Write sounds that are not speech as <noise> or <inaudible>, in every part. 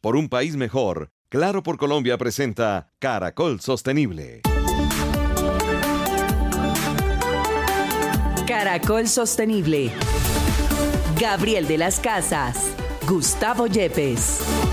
Por un país mejor, Claro por Colombia presenta Caracol Sostenible. Caracol Sostenible. Gabriel de las Casas. Gustavo Yepes.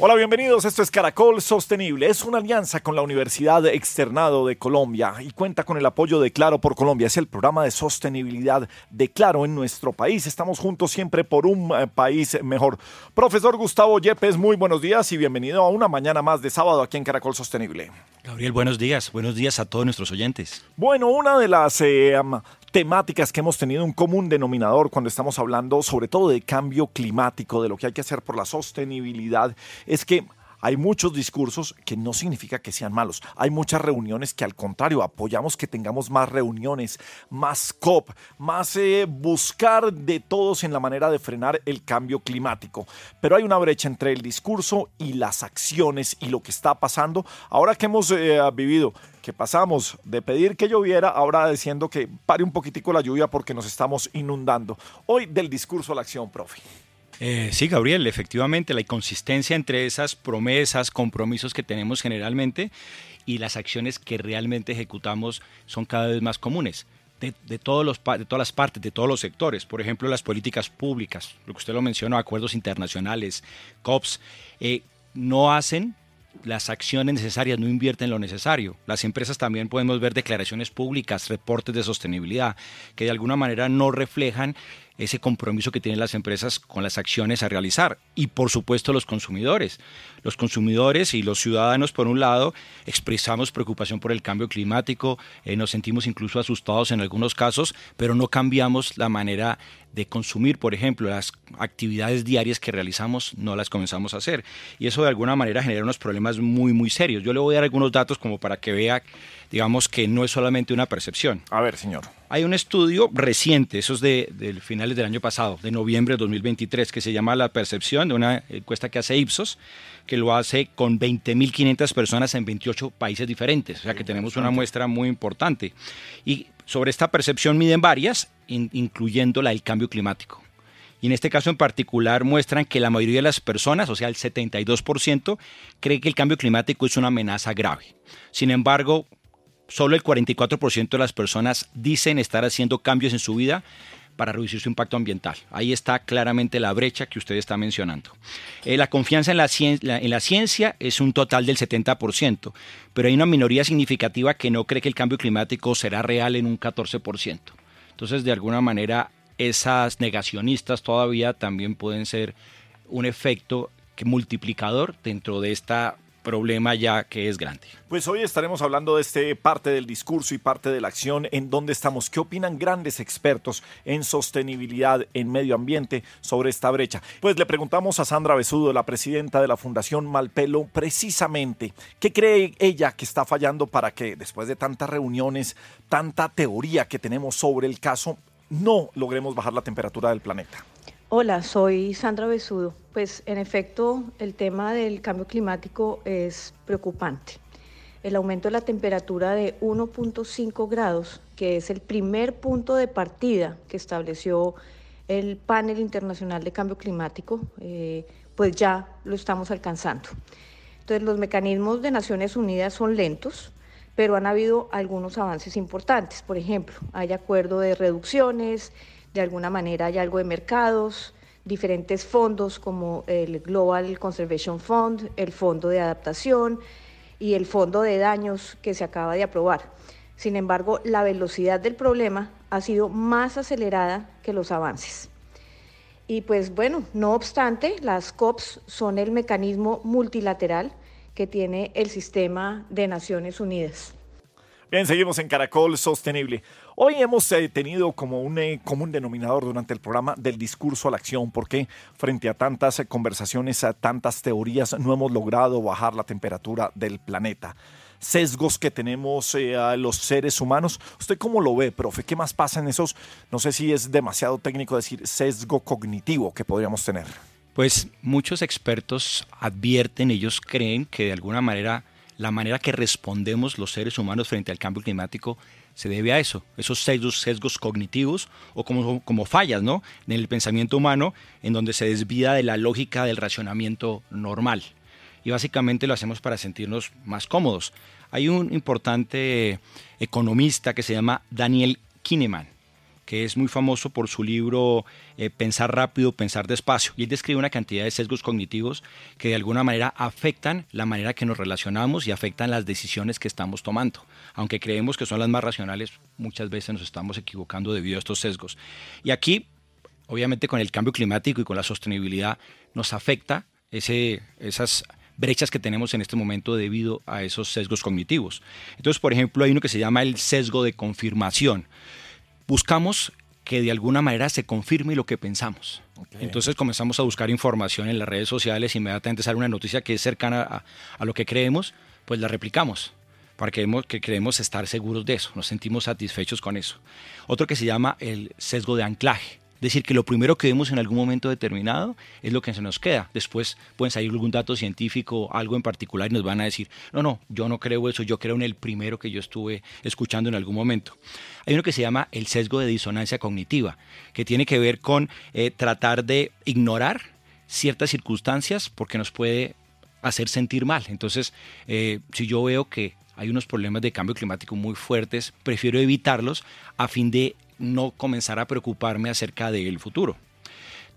Hola, bienvenidos. Esto es Caracol Sostenible. Es una alianza con la Universidad Externado de Colombia y cuenta con el apoyo de Claro por Colombia. Es el programa de sostenibilidad de Claro en nuestro país. Estamos juntos siempre por un eh, país mejor. Profesor Gustavo Yepes, muy buenos días y bienvenido a una mañana más de sábado aquí en Caracol Sostenible. Gabriel, buenos días. Buenos días a todos nuestros oyentes. Bueno, una de las eh, temáticas que hemos tenido un común denominador cuando estamos hablando sobre todo de cambio climático, de lo que hay que hacer por la sostenibilidad, es que hay muchos discursos que no significa que sean malos. Hay muchas reuniones que al contrario apoyamos que tengamos más reuniones, más COP, más eh, buscar de todos en la manera de frenar el cambio climático. Pero hay una brecha entre el discurso y las acciones y lo que está pasando. Ahora que hemos eh, vivido que pasamos de pedir que lloviera ahora diciendo que pare un poquitico la lluvia porque nos estamos inundando. Hoy del discurso a la acción, profe. Eh, sí, Gabriel, efectivamente, la inconsistencia entre esas promesas, compromisos que tenemos generalmente y las acciones que realmente ejecutamos son cada vez más comunes. De, todos los, de todas las partes, de todos los sectores. Por ejemplo, las políticas públicas, lo que usted lo mencionó, acuerdos internacionales, COPs, eh, no hacen las acciones necesarias, no invierten lo necesario. Las empresas también podemos ver declaraciones públicas, reportes de sostenibilidad, que de alguna manera no reflejan ese compromiso que tienen las empresas con las acciones a realizar. Y por supuesto los consumidores. Los consumidores y los ciudadanos, por un lado, expresamos preocupación por el cambio climático, eh, nos sentimos incluso asustados en algunos casos, pero no cambiamos la manera de consumir, por ejemplo, las actividades diarias que realizamos, no las comenzamos a hacer. Y eso de alguna manera genera unos problemas muy, muy serios. Yo le voy a dar algunos datos como para que vea, digamos, que no es solamente una percepción. A ver, señor. Hay un estudio reciente, eso es de, de finales del año pasado, de noviembre de 2023, que se llama La Percepción, de una encuesta que hace Ipsos, que lo hace con 20.500 personas en 28 países diferentes. O sea que tenemos una muestra muy importante. Y sobre esta percepción miden varias, incluyendo la del cambio climático. Y en este caso en particular muestran que la mayoría de las personas, o sea, el 72%, cree que el cambio climático es una amenaza grave. Sin embargo, solo el 44% de las personas dicen estar haciendo cambios en su vida para reducir su impacto ambiental. Ahí está claramente la brecha que usted está mencionando. Eh, la confianza en la, en la ciencia es un total del 70%, pero hay una minoría significativa que no cree que el cambio climático será real en un 14%. Entonces, de alguna manera, esas negacionistas todavía también pueden ser un efecto multiplicador dentro de esta problema ya que es grande. Pues hoy estaremos hablando de este parte del discurso y parte de la acción en donde estamos. ¿Qué opinan grandes expertos en sostenibilidad, en medio ambiente sobre esta brecha? Pues le preguntamos a Sandra Besudo, la presidenta de la Fundación Malpelo, precisamente qué cree ella que está fallando para que después de tantas reuniones, tanta teoría que tenemos sobre el caso, no logremos bajar la temperatura del planeta. Hola, soy Sandra Besudo. Pues en efecto, el tema del cambio climático es preocupante. El aumento de la temperatura de 1.5 grados, que es el primer punto de partida que estableció el panel internacional de cambio climático, eh, pues ya lo estamos alcanzando. Entonces los mecanismos de Naciones Unidas son lentos, pero han habido algunos avances importantes. Por ejemplo, hay acuerdo de reducciones, de alguna manera hay algo de mercados, diferentes fondos como el Global Conservation Fund, el Fondo de Adaptación y el Fondo de Daños que se acaba de aprobar. Sin embargo, la velocidad del problema ha sido más acelerada que los avances. Y pues bueno, no obstante, las COPs son el mecanismo multilateral que tiene el sistema de Naciones Unidas. Bien, seguimos en Caracol Sostenible. Hoy hemos eh, tenido como un eh, común denominador durante el programa del discurso a la acción, porque frente a tantas eh, conversaciones, a tantas teorías, no hemos logrado bajar la temperatura del planeta. Sesgos que tenemos a los seres humanos. ¿Usted cómo lo ve, profe? ¿Qué más pasa en esos? No sé si es demasiado técnico decir sesgo cognitivo que podríamos tener. Pues muchos expertos advierten, ellos creen que de alguna manera la manera que respondemos los seres humanos frente al cambio climático se debe a eso, esos sesgos, cognitivos o como, como fallas ¿no? en el pensamiento humano en donde se desvía de la lógica del racionamiento normal. Y básicamente lo hacemos para sentirnos más cómodos. Hay un importante economista que se llama Daniel Kineman que es muy famoso por su libro eh, Pensar rápido, pensar despacio. Y él describe una cantidad de sesgos cognitivos que de alguna manera afectan la manera que nos relacionamos y afectan las decisiones que estamos tomando. Aunque creemos que son las más racionales, muchas veces nos estamos equivocando debido a estos sesgos. Y aquí, obviamente con el cambio climático y con la sostenibilidad, nos afecta ese, esas brechas que tenemos en este momento debido a esos sesgos cognitivos. Entonces, por ejemplo, hay uno que se llama el sesgo de confirmación buscamos que de alguna manera se confirme lo que pensamos. Entonces comenzamos a buscar información en las redes sociales, inmediatamente sale una noticia que es cercana a, lo que creemos, pues la replicamos, para que, que creemos estar seguros de eso, nos sentimos satisfechos con eso. Otro que se llama el sesgo de anclaje. Decir, que lo primero que vemos en algún momento determinado es lo que se nos queda. Después pueden salir algún dato científico, algo en particular, y nos van a decir, no, no, yo no creo eso, yo creo en el primero que yo estuve escuchando en algún momento. Hay uno que se llama el sesgo de disonancia cognitiva, que tiene que ver con eh, tratar de ignorar ciertas circunstancias porque nos puede hacer sentir mal. Entonces, eh, si yo veo que hay unos problemas de cambio climático muy fuertes, prefiero evitarlos a fin de no comenzar a preocuparme acerca del futuro.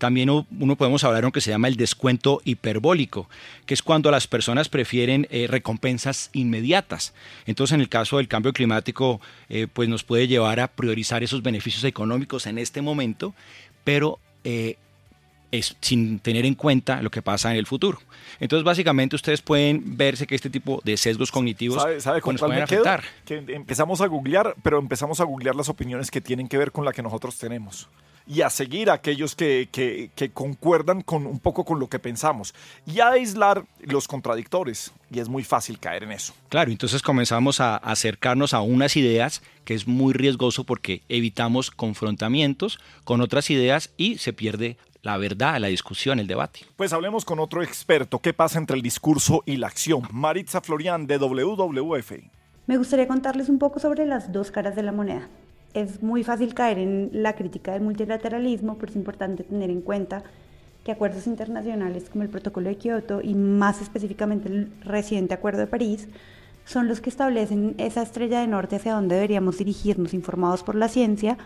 También uno podemos hablar de lo que se llama el descuento hiperbólico, que es cuando las personas prefieren eh, recompensas inmediatas. Entonces, en el caso del cambio climático, eh, pues nos puede llevar a priorizar esos beneficios económicos en este momento, pero eh, es, sin tener en cuenta lo que pasa en el futuro. Entonces, básicamente, ustedes pueden verse que este tipo de sesgos cognitivos ¿Sabe, pues, nos pueden afectar. Que empezamos a googlear, pero empezamos a googlear las opiniones que tienen que ver con la que nosotros tenemos y a seguir a aquellos que, que, concuerdan con un poco con lo que pensamos y a aislar los contradictores. Y es muy fácil caer en eso. Claro, entonces comenzamos a acercarnos a unas ideas que es muy riesgoso porque evitamos confrontamientos con otras ideas y se pierde la verdad, la discusión, el debate. Pues hablemos con otro experto. ¿Qué pasa entre el discurso y la acción? Maritza Florian de WWF. Me gustaría contarles un poco sobre las dos caras de la moneda. Es muy fácil caer en la crítica del multilateralismo, pero es importante tener en cuenta que acuerdos internacionales como el Protocolo de Kioto y más específicamente el reciente Acuerdo de París son los que establecen esa estrella de norte hacia donde deberíamos dirigirnos informados por la ciencia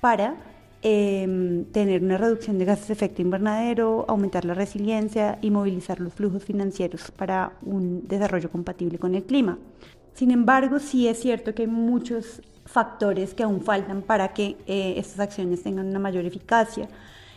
para Em, tener una reducción de gases de efecto invernadero, aumentar la resiliencia y movilizar los flujos financieros para un desarrollo compatible con el clima. Sin embargo, sí es cierto que hay muchos factores que aún faltan para que eh, estas acciones tengan una mayor eficacia.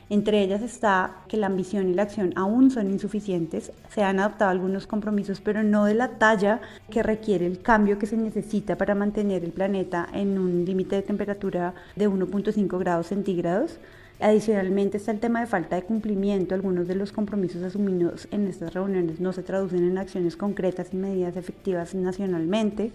Entre ellas está que la ambición y la acción aún son insuficientes, se han adoptado algunos compromisos, pero no de la talla que requiere el cambio que se necesita para mantener el planeta en un límite de temperatura de 1.5 grados centígrados. Adicionalmente está el tema de falta de cumplimiento. Algunos de los compromisos asumidos en estas reuniones no se traducen en acciones concretas y medidas efectivas nacionalmente.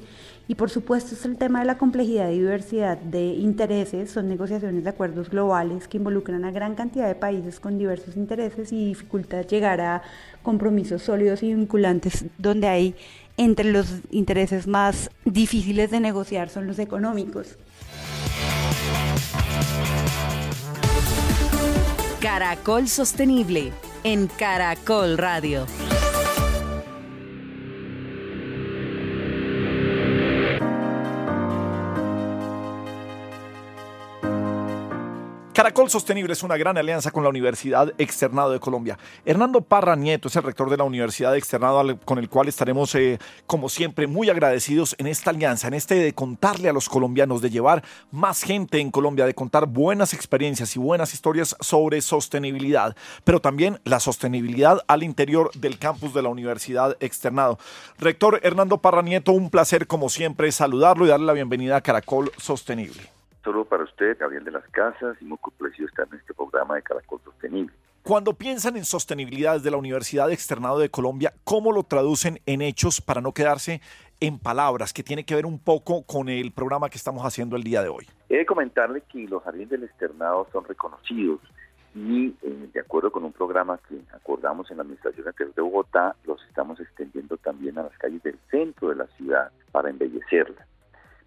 Y por supuesto está el tema de la complejidad y diversidad de intereses. Son negociaciones de acuerdos globales que involucran a gran cantidad de países con diversos intereses y dificultad llegar a compromisos sólidos y vinculantes donde hay entre los intereses más difíciles de negociar son los económicos. Caracol Sostenible en Caracol Radio. Caracol Sostenible es una gran alianza con la Universidad Externado de Colombia. Hernando Parra Nieto es el rector de la Universidad Externado con el cual estaremos, eh, como siempre, muy agradecidos en esta alianza, en este de contarle a los colombianos, de llevar más gente en Colombia, de contar buenas experiencias y buenas historias sobre sostenibilidad, pero también la sostenibilidad al interior del campus de la Universidad Externado. Rector Hernando Parra Nieto, un placer como siempre saludarlo y darle la bienvenida a Caracol Sostenible solo para usted, Gabriel de las Casas, y muy complacido estar en este programa de Caracol Sostenible. Cuando piensan en sostenibilidad desde la Universidad Externado de Colombia, ¿cómo lo traducen en hechos para no quedarse en palabras, que tiene que ver un poco con el programa que estamos haciendo el día de hoy? He de comentarle que los jardines del externado son reconocidos y eh, de acuerdo con un programa que acordamos en la Administración Anterior de Bogotá, los estamos extendiendo también a las calles del centro de la ciudad para embellecerla.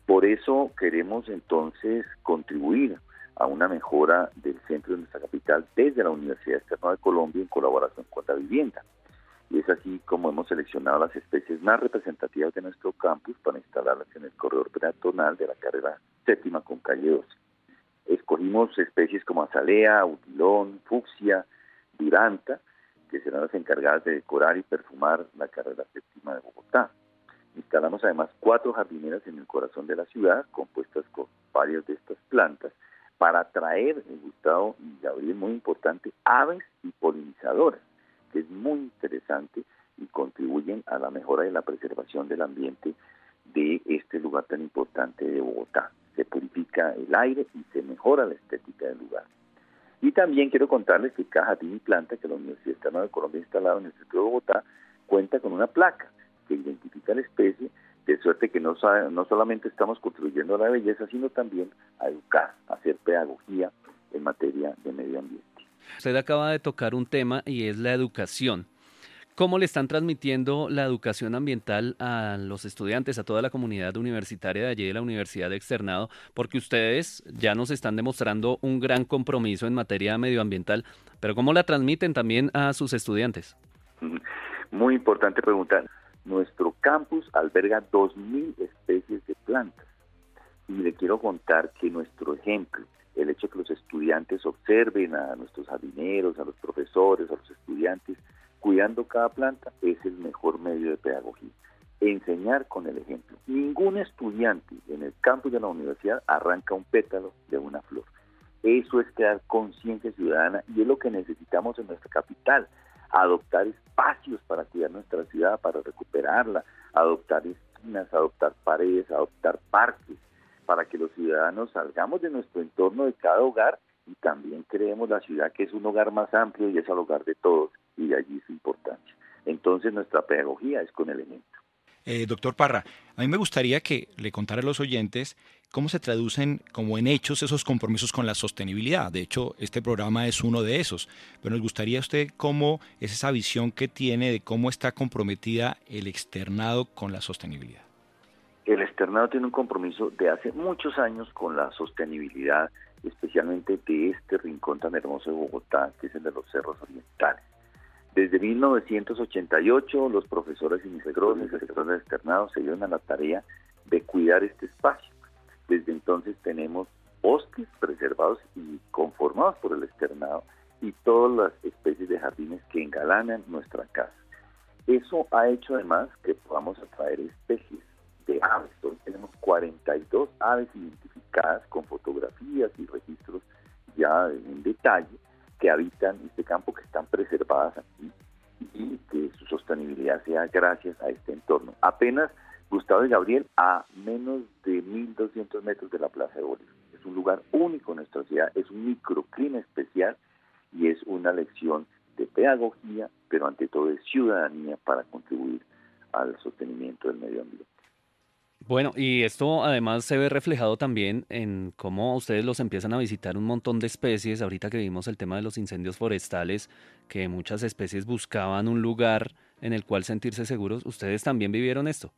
Por eso queremos entonces contribuir a una mejora del centro de nuestra capital desde la Universidad Externa de Colombia en colaboración con la vivienda. Y es así como hemos seleccionado las especies más representativas de nuestro campus para instalarlas en el corredor peatonal de la carrera séptima con calle 12. Escogimos especies como azalea, utilón, fucsia, duranta, que serán las encargadas de decorar y perfumar la carrera séptima de Bogotá. Instalamos además cuatro jardineras en el corazón de la ciudad, compuestas con varias de estas plantas, para atraer, Gustavo y Gabriel, muy importante, aves y polinizadoras, que es muy interesante y contribuyen a la mejora de la preservación del ambiente de este lugar tan importante de Bogotá. Se purifica el aire y se mejora la estética del lugar. Y también quiero contarles que cada jardín y planta que la Universidad Externa de Colombia ha instalado en el centro de Bogotá cuenta con una placa que identifica la especie, de suerte que no, no solamente estamos contribuyendo a la belleza, sino también a educar, a hacer pedagogía en materia de medio ambiente. Usted acaba de tocar un tema y es la educación. ¿Cómo le están transmitiendo la educación ambiental a los estudiantes, a toda la comunidad universitaria de allí de la Universidad de Externado? Porque ustedes ya nos están demostrando un gran compromiso en materia medioambiental, pero ¿cómo la transmiten también a sus estudiantes? Muy importante pregunta. Nuestro campus alberga 2.000 especies de plantas. Y le quiero contar que nuestro ejemplo, el hecho de que los estudiantes observen a nuestros jardineros, a los profesores, a los estudiantes, cuidando cada planta, es el mejor medio de pedagogía. Enseñar con el ejemplo. Ningún estudiante en el campus de la universidad arranca un pétalo de una flor. Eso es crear conciencia ciudadana y es lo que necesitamos en nuestra capital adoptar espacios para cuidar nuestra ciudad, para recuperarla, adoptar esquinas, adoptar paredes, adoptar parques, para que los ciudadanos salgamos de nuestro entorno de cada hogar y también creemos la ciudad que es un hogar más amplio y es el hogar de todos y de allí su importancia. Entonces nuestra pedagogía es con el ejemplo. Eh, doctor Parra, a mí me gustaría que le contara a los oyentes cómo se traducen como en hechos esos compromisos con la sostenibilidad. De hecho, este programa es uno de esos. Pero nos gustaría usted cómo es esa visión que tiene de cómo está comprometida el externado con la sostenibilidad. El externado tiene un compromiso de hace muchos años con la sostenibilidad, especialmente de este rincón tan hermoso de Bogotá, que es el de los cerros orientales. Desde 1988, los profesores y mis sectores externados se dieron a la tarea de cuidar este espacio. Desde entonces tenemos bosques preservados y conformados por el externado y todas las especies de jardines que engalanan nuestra casa. Eso ha hecho además que podamos atraer especies de aves. Hoy tenemos 42 aves identificadas con fotografías y registros ya en detalle que habitan este campo, que están preservadas aquí y que su sostenibilidad sea gracias a este entorno. Apenas Gustavo y Gabriel a menos de 1.200 metros de la Plaza de Bolívar. Es un lugar único en nuestra ciudad, es un microclima especial y es una lección de pedagogía, pero ante todo de ciudadanía para contribuir al sostenimiento del medio ambiente. Bueno, y esto además se ve reflejado también en cómo ustedes los empiezan a visitar un montón de especies. Ahorita que vimos el tema de los incendios forestales, que muchas especies buscaban un lugar en el cual sentirse seguros, ¿ustedes también vivieron esto?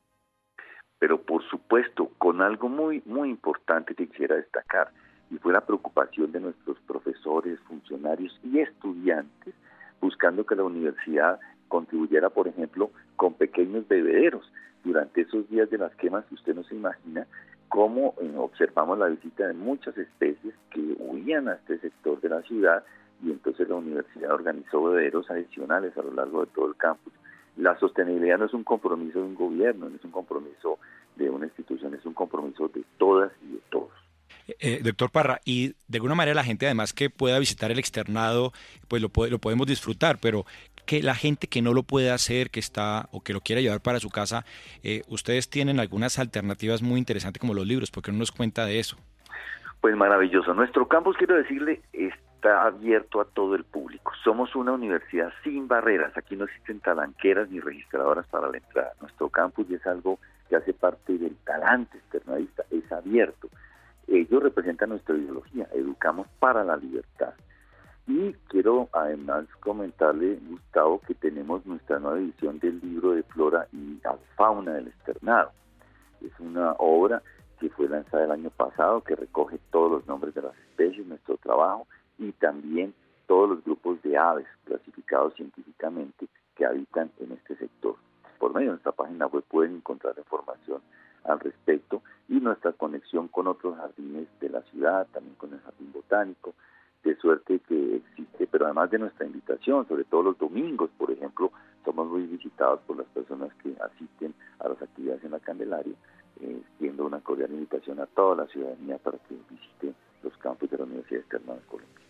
Pero por supuesto, con algo muy, muy importante que quisiera destacar, y fue la preocupación de nuestros profesores, funcionarios y estudiantes, buscando que la universidad contribuyera, por ejemplo, con pequeños bebederos durante esos días de las quemas, usted no se imagina cómo eh, observamos la visita de muchas especies que huían a este sector de la ciudad y entonces la universidad organizó bebederos adicionales a lo largo de todo el campus. La sostenibilidad no es un compromiso de un gobierno, no es un compromiso de una institución, es un compromiso de todas y de todos. Eh, doctor Parra, y de alguna manera la gente además que pueda visitar el externado, pues lo, lo podemos disfrutar, pero que la gente que no lo puede hacer, que está o que lo quiera llevar para su casa, eh, ustedes tienen algunas alternativas muy interesantes como los libros, porque no nos cuenta de eso. Pues maravilloso. Nuestro campus, quiero decirle, está abierto a todo el público. Somos una universidad sin barreras. Aquí no existen talanqueras ni registradoras para la entrada. Nuestro campus es algo que hace parte del talante externadista, es abierto. Ellos representan nuestra ideología, educamos para la libertad. Y quiero además comentarle, Gustavo, que tenemos nuestra nueva edición del libro de flora y fauna del externado. Es una obra que fue lanzada el año pasado, que recoge todos los nombres de las especies, nuestro trabajo, y también todos los grupos de aves clasificados científicamente que habitan en este sector. Por medio de nuestra página web pueden encontrar información al respecto y nuestra conexión con otros jardines de la ciudad, también con el jardín botánico, de suerte que existe, pero además de nuestra invitación, sobre todo los domingos, por ejemplo, somos muy visitados por las personas que asisten a las actividades en la Candelaria, eh, siendo una cordial invitación a toda la ciudadanía para que visite los campos de la Universidad Externa de Colombia.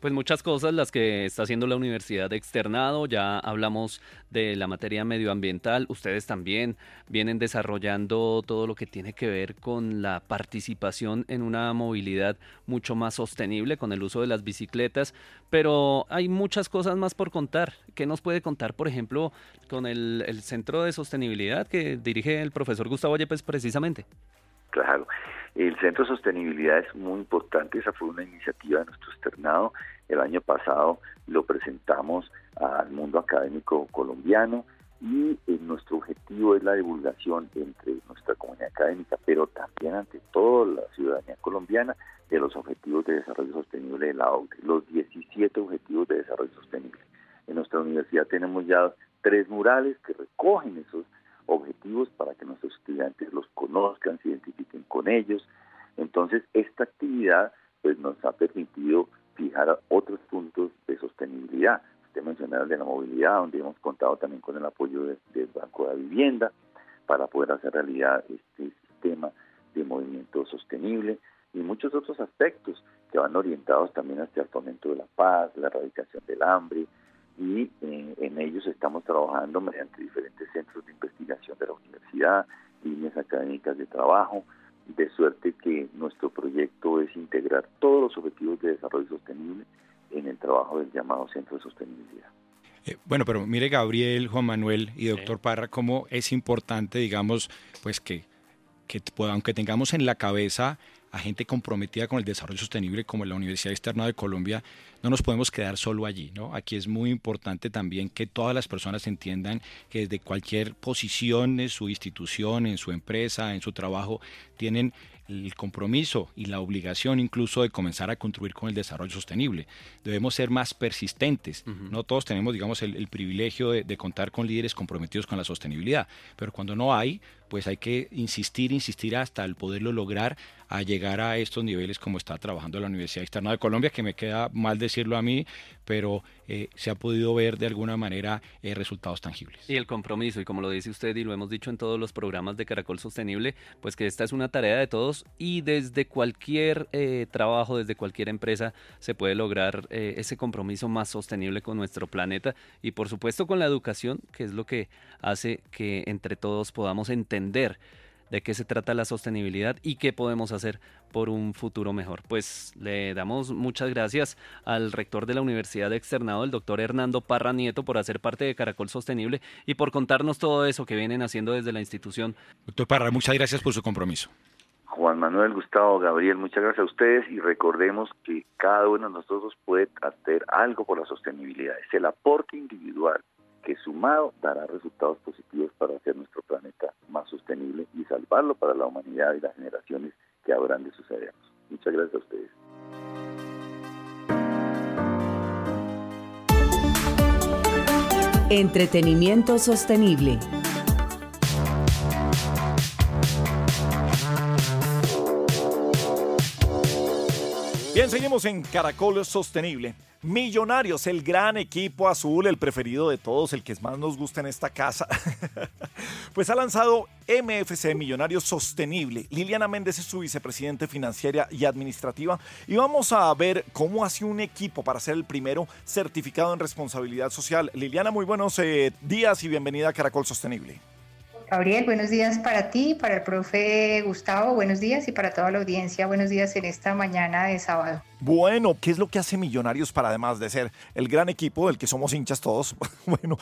Pues muchas cosas las que está haciendo la universidad externado, ya hablamos de la materia medioambiental, ustedes también vienen desarrollando todo lo que tiene que ver con la participación en una movilidad mucho más sostenible con el uso de las bicicletas, pero hay muchas cosas más por contar. ¿Qué nos puede contar, por ejemplo, con el, Centro de Sostenibilidad que dirige el profesor Gustavo Yepes precisamente? Claro. El Centro de Sostenibilidad es muy importante, esa fue una iniciativa de nuestro externado. El año pasado lo presentamos al mundo académico colombiano y eh, nuestro objetivo es la divulgación entre nuestra comunidad académica, pero también ante toda la ciudadanía colombiana de los objetivos de desarrollo sostenible de la OCDE, los 17 objetivos de desarrollo sostenible. En nuestra universidad tenemos ya tres murales que recogen esos objetivos para que nuestros estudiantes los conozcan, se identifiquen con ellos. Entonces, esta actividad pues nos ha permitido fijar otros puntos de sostenibilidad. Usted mencionaba de la movilidad, donde hemos contado también con el apoyo del Banco de Vivienda para poder hacer realidad este sistema de movimiento sostenible y muchos otros aspectos que van orientados también hacia el fomento de la paz, la erradicación del hambre, y eh, en ellos estamos trabajando mediante diferentes centros de investigación de la universidad, líneas académicas de trabajo, de suerte que nuestro proyecto es integrar todos los objetivos de desarrollo sostenible en el trabajo del llamado Centro de Sostenibilidad. Eh, bueno, pero mire Gabriel, Juan Manuel y doctor Parra, cómo es importante, digamos, pues que, que aunque tengamos en la cabeza a gente comprometida con el desarrollo sostenible como la Universidad Externa de Colombia, no nos podemos quedar solo allí. ¿no? Aquí es muy importante también que todas las personas entiendan que desde cualquier posición en su institución, en su empresa, en su trabajo, tienen el compromiso y la obligación incluso de comenzar a construir con el desarrollo sostenible. Debemos ser más persistentes. No todos tenemos, digamos, el, privilegio de, contar con líderes comprometidos con la sostenibilidad, pero cuando no hay, pues hay que insistir, insistir hasta el poderlo lograr a llegar a estos niveles como está trabajando la Universidad Externa de Colombia, que me queda mal decirlo a mí, pero eh, se ha podido ver de alguna manera eh, resultados tangibles. Y el compromiso, y como lo dice usted y lo hemos dicho en todos los programas de Caracol Sostenible, pues que esta es una tarea de todos y desde cualquier eh, trabajo, desde cualquier empresa, se puede lograr ese compromiso más sostenible con nuestro planeta y por supuesto con la educación, que es lo que hace que entre todos podamos entender de qué se trata la sostenibilidad y qué podemos hacer por un futuro mejor. Pues le damos muchas gracias al rector de la Universidad de Externado, el doctor Hernando Parra Nieto, por hacer parte de Caracol Sostenible y por contarnos todo eso que vienen haciendo desde la institución. Doctor Parra, muchas gracias por su compromiso. Juan Manuel, Gustavo, Gabriel, muchas gracias a ustedes y recordemos que cada uno de nosotros puede hacer algo por la sostenibilidad. Es el aporte individual que sumado dará resultados positivos para hacer nuestro planeta más sostenible y salvarlo para la humanidad y las generaciones que habrán de sucedernos. Muchas gracias a ustedes. Entretenimiento sostenible. Bien, seguimos en Caracol Sostenible. Millonarios, el gran equipo azul, el preferido de todos, el que más nos gusta en esta casa. <laughs> pues ha lanzado MFC Millonarios Sostenible. Liliana Méndez es su vicepresidente financiera y administrativa. Y vamos a ver cómo hace un equipo para ser el primero certificado en responsabilidad social. Liliana, muy buenos eh, días y bienvenida a Caracol Sostenible. Gabriel, buenos días para ti, para el profe Gustavo, buenos días y para toda la audiencia, buenos días en esta mañana de sábado. Bueno, ¿qué es lo que hace Millonarios para además de ser el gran equipo del que somos hinchas todos? <laughs> bueno,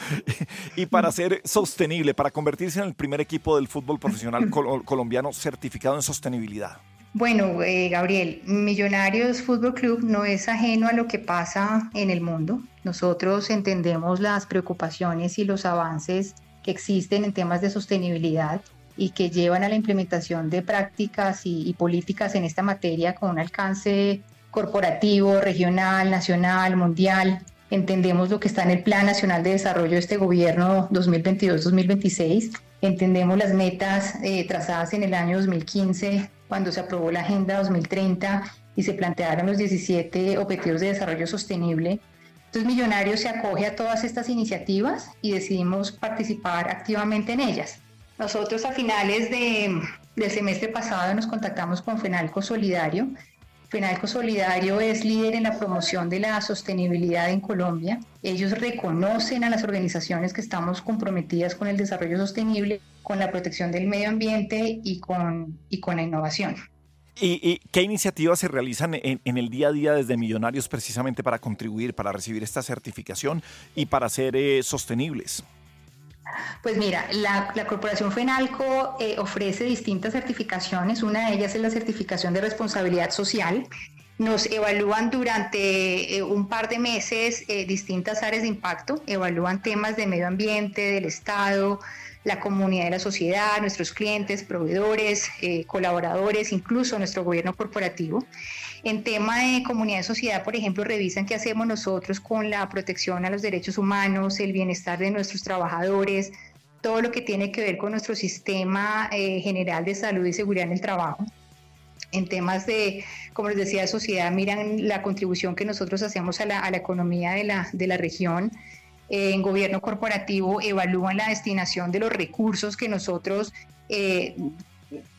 y para ser sostenible, para convertirse en el primer equipo del fútbol profesional <laughs> colombiano certificado en sostenibilidad. Bueno, eh, Gabriel, Millonarios Fútbol Club no es ajeno a lo que pasa en el mundo. Nosotros entendemos las preocupaciones y los avances que existen en temas de sostenibilidad y que llevan a la implementación de prácticas y, políticas en esta materia con un alcance corporativo, regional, nacional, mundial. Entendemos lo que está en el Plan Nacional de Desarrollo de este gobierno 2022-2026. Entendemos las metas eh, trazadas en el año 2015 cuando se aprobó la Agenda 2030 y se plantearon los 17 Objetivos de Desarrollo Sostenible. Entonces Millonarios se acoge a todas estas iniciativas y decidimos participar activamente en ellas. Nosotros a finales de, del semestre pasado nos contactamos con Fenalco Solidario. Fenalco Solidario es líder en la promoción de la sostenibilidad en Colombia. Ellos reconocen a las organizaciones que estamos comprometidas con el desarrollo sostenible, con la protección del medio ambiente y con, y con la innovación. ¿Y, qué iniciativas se realizan en, el día a día desde Millonarios precisamente para contribuir, para recibir esta certificación y para ser eh, sostenibles? Pues mira, la, Corporación FENALCO eh, ofrece distintas certificaciones. Una de ellas es la certificación de responsabilidad social. Nos evalúan durante eh, un par de meses distintas áreas de impacto, evalúan temas de medio ambiente, del Estado, la comunidad de la sociedad, nuestros clientes, proveedores, colaboradores, incluso nuestro gobierno corporativo. En tema de comunidad y sociedad, por ejemplo, revisan qué hacemos nosotros con la protección a los derechos humanos, el bienestar de nuestros trabajadores, todo lo que tiene que ver con nuestro sistema eh, general de salud y seguridad en el trabajo. En temas de, como les decía, de sociedad, miran la contribución que nosotros hacemos a la, economía de la, de la región. Eh, en gobierno corporativo evalúan la destinación de los recursos que nosotros eh,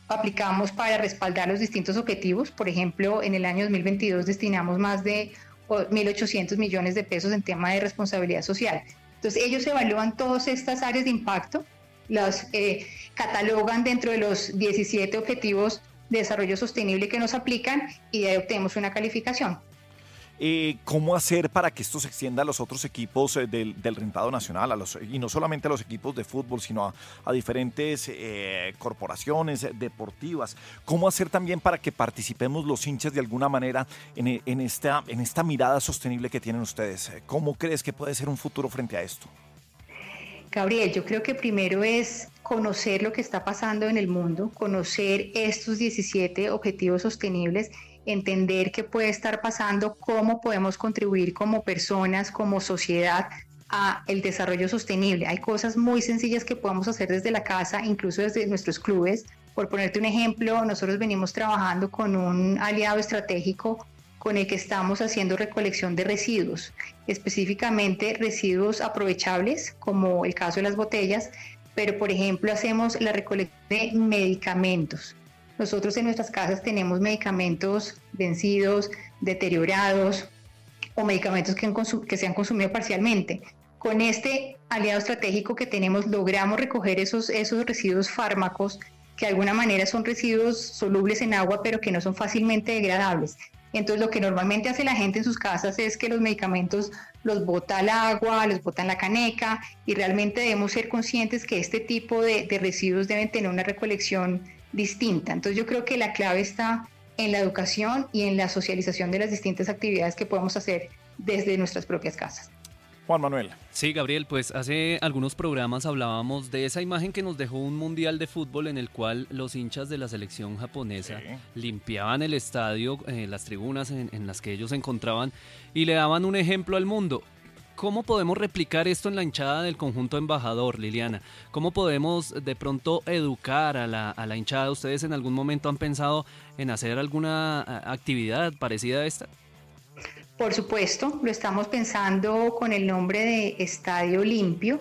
aplicamos para respaldar los distintos objetivos. Por ejemplo, en el año 2022 destinamos más de 1.800 millones de pesos en tema de responsabilidad social. Entonces, ellos evalúan todas estas áreas de impacto, las eh, catalogan dentro de los 17 objetivos de desarrollo sostenible que nos aplican y de ahí obtenemos una calificación. Eh, cómo hacer para que esto se extienda a los otros equipos eh, del, rentado nacional, a los, y no solamente a los equipos de fútbol, sino a, diferentes eh, corporaciones deportivas. ¿Cómo hacer también para que participemos los hinchas de alguna manera en, esta, en esta mirada sostenible que tienen ustedes? ¿Cómo crees que puede ser un futuro frente a esto? Gabriel, yo creo que primero es conocer lo que está pasando en el mundo, conocer estos 17 objetivos sostenibles entender qué puede estar pasando, cómo podemos contribuir como personas, como sociedad a el desarrollo sostenible. Hay cosas muy sencillas que podemos hacer desde la casa, incluso desde nuestros clubes. Por ponerte un ejemplo, nosotros venimos trabajando con un aliado estratégico con el que estamos haciendo recolección de residuos, específicamente residuos aprovechables, como el caso de las botellas, pero por ejemplo hacemos la recolección de medicamentos. Nosotros en nuestras casas tenemos medicamentos vencidos, deteriorados o medicamentos que, que se han consumido parcialmente. Con este aliado estratégico que tenemos logramos recoger esos, esos residuos fármacos que de alguna manera son residuos solubles en agua pero que no son fácilmente degradables. Entonces lo que normalmente hace la gente en sus casas es que los medicamentos los bota al agua, los bota en la caneca y realmente debemos ser conscientes que este tipo de, de residuos deben tener una recolección distinta. Entonces yo creo que la clave está en la educación y en la socialización de las distintas actividades que podemos hacer desde nuestras propias casas. Juan Manuel. Sí, Gabriel, pues hace algunos programas hablábamos de esa imagen que nos dejó un mundial de fútbol en el cual los hinchas de la selección japonesa limpiaban el estadio, eh, las tribunas en las que ellos se encontraban y le daban un ejemplo al mundo. ¿Cómo podemos replicar esto en la hinchada del conjunto embajador, Liliana? ¿Cómo podemos de pronto educar a la, a la hinchada? ¿Ustedes en algún momento han pensado en hacer alguna actividad parecida a esta? Por supuesto, lo estamos pensando con el nombre de Estadio Limpio.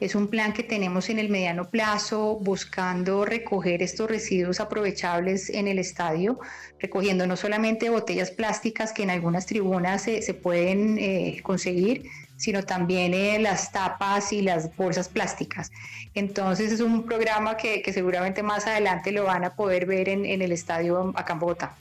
Es un plan que tenemos en el mediano plazo buscando recoger estos residuos aprovechables en el estadio, recogiendo no solamente botellas plásticas que en algunas tribunas se, se pueden eh, conseguir, sino también las tapas y las bolsas plásticas. Entonces es un programa que, seguramente más adelante lo van a poder ver en, el estadio acá en Bogotá.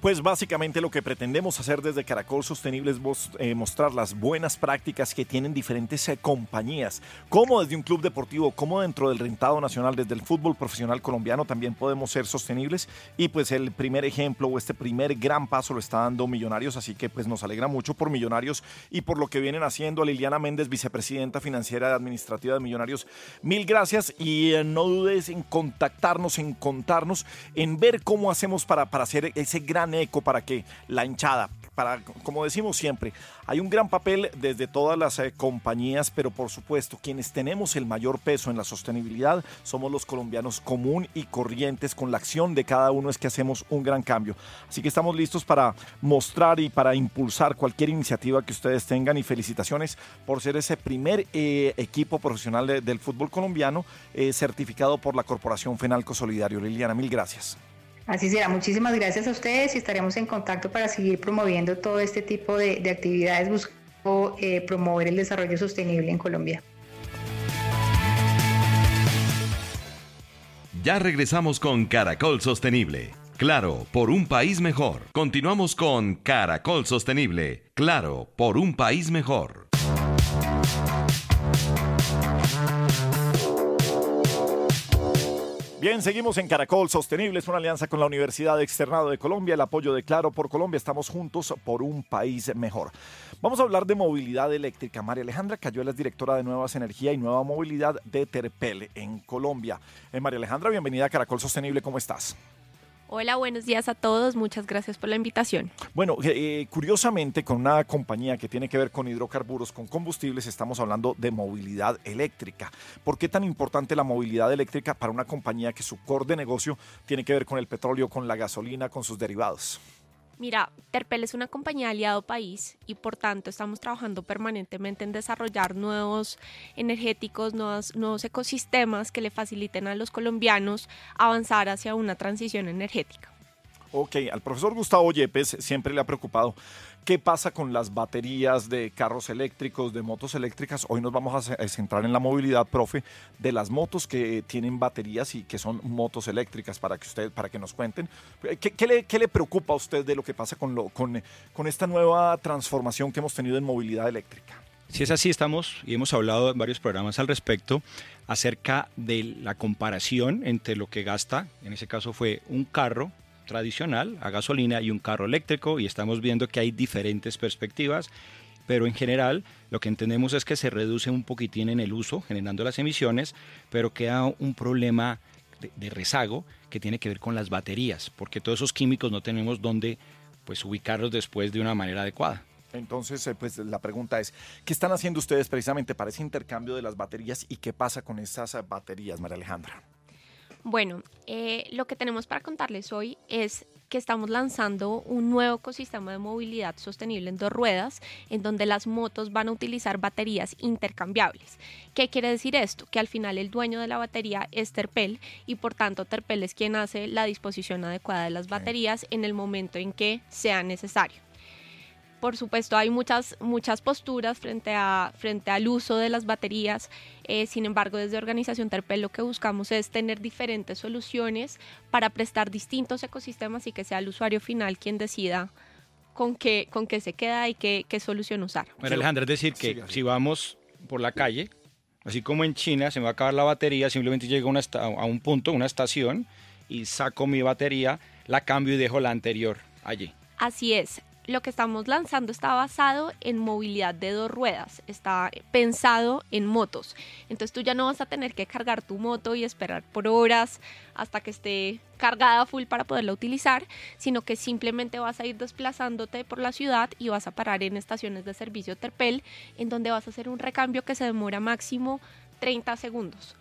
Pues básicamente lo que pretendemos hacer desde Caracol Sostenible es eh, mostrar las buenas prácticas que tienen diferentes eh, compañías, como desde un club deportivo, como dentro del rentado nacional, desde el fútbol profesional colombiano también podemos ser sostenibles y pues el primer ejemplo o este primer gran paso lo está dando Millonarios, así que pues nos alegra mucho por Millonarios y por lo que vienen haciendo Liliana Méndez, vicepresidenta financiera administrativa de Millonarios. Mil gracias y eh, no dudes en contactarnos, en contarnos, en ver cómo hacemos para, para hacer ese gran eco para que la hinchada, para, como decimos siempre, hay un gran papel desde todas las eh, compañías, pero por supuesto, quienes tenemos el mayor peso en la sostenibilidad somos los colombianos común y corrientes. Con la acción de cada uno es que hacemos un gran cambio. Así que estamos listos para mostrar y para impulsar cualquier iniciativa que ustedes tengan y felicitaciones por ser ese primer eh, equipo profesional del fútbol colombiano eh, certificado por la Corporación Fenalco Solidario. Liliana, mil gracias. Así será. Muchísimas gracias a ustedes y estaremos en contacto para seguir promoviendo todo este tipo de, actividades buscando eh, promover el desarrollo sostenible en Colombia. Ya regresamos con Caracol Sostenible. Claro, por un país mejor. Continuamos con Caracol Sostenible. Claro, por un país mejor. Bien, seguimos en Caracol Sostenible, es una alianza con la Universidad Externado de Colombia, el apoyo de Claro por Colombia, estamos juntos por un país mejor. Vamos a hablar de movilidad eléctrica. María Alejandra Cayuela es directora de Nuevas Energía y Nueva Movilidad de Terpel en Colombia. Eh, María Alejandra, bienvenida a Caracol Sostenible, ¿cómo estás? Hola, buenos días a todos. Muchas gracias por la invitación. Bueno, eh, curiosamente, con una compañía que tiene que ver con hidrocarburos, con combustibles, estamos hablando de movilidad eléctrica. ¿Por qué tan importante la movilidad eléctrica para una compañía que su core de negocio tiene que ver con el petróleo, con la gasolina, con sus derivados? Mira, Terpel es una compañía aliado país y por tanto estamos trabajando permanentemente en desarrollar nuevos energéticos, nuevos, nuevos ecosistemas que le faciliten a los colombianos avanzar hacia una transición energética. Ok, al profesor Gustavo Yepes siempre le ha preocupado qué pasa con las baterías de carros eléctricos, de motos eléctricas. Hoy nos vamos a centrar en la movilidad, profe, de las motos que tienen baterías y que son motos eléctricas para que usted, para que nos cuenten. ¿Qué, le, preocupa a usted de lo que pasa con, lo, con, con esta nueva transformación que hemos tenido en movilidad eléctrica? Si es así, estamos y hemos hablado en varios programas al respecto acerca de la comparación entre lo que gasta, en ese caso fue un carro tradicional a gasolina y un carro eléctrico y estamos viendo que hay diferentes perspectivas, pero en general lo que entendemos es que se reduce un poquitín en el uso, generando las emisiones, pero queda un problema de, rezago que tiene que ver con las baterías, porque todos esos químicos no tenemos dónde pues ubicarlos después de una manera adecuada. Entonces, eh, pues la pregunta es, ¿qué están haciendo ustedes precisamente para ese intercambio de las baterías y qué pasa con esas baterías, María Alejandra? Bueno, eh, lo que tenemos para contarles hoy es que estamos lanzando un nuevo ecosistema de movilidad sostenible en dos ruedas, en donde las motos van a utilizar baterías intercambiables. ¿Qué quiere decir esto? Que al final el dueño de la batería es Terpel y por tanto Terpel es quien hace la disposición adecuada de las baterías en el momento en que sea necesario. Por supuesto, hay muchas, muchas posturas frente, a, frente al uso de las baterías. Eh, sin embargo, desde Organización Terpel lo que buscamos es tener diferentes soluciones para prestar distintos ecosistemas y que sea el usuario final quien decida con qué, con qué se queda y qué, qué solución usar. Bueno, Alejandra, es decir, que si vamos por la calle, así como en China, se me va a acabar la batería, simplemente llego a, a un punto, una estación, y saco mi batería, la cambio y dejo la anterior allí. Así es lo que estamos lanzando está basado en movilidad de dos ruedas, está pensado en motos. Entonces tú ya no vas a tener que cargar tu moto y esperar por horas hasta que esté cargada full para poderla utilizar, sino que simplemente vas a ir desplazándote por la ciudad y vas a parar en estaciones de servicio Terpel, en donde vas a hacer un recambio que se demora máximo 30 segundos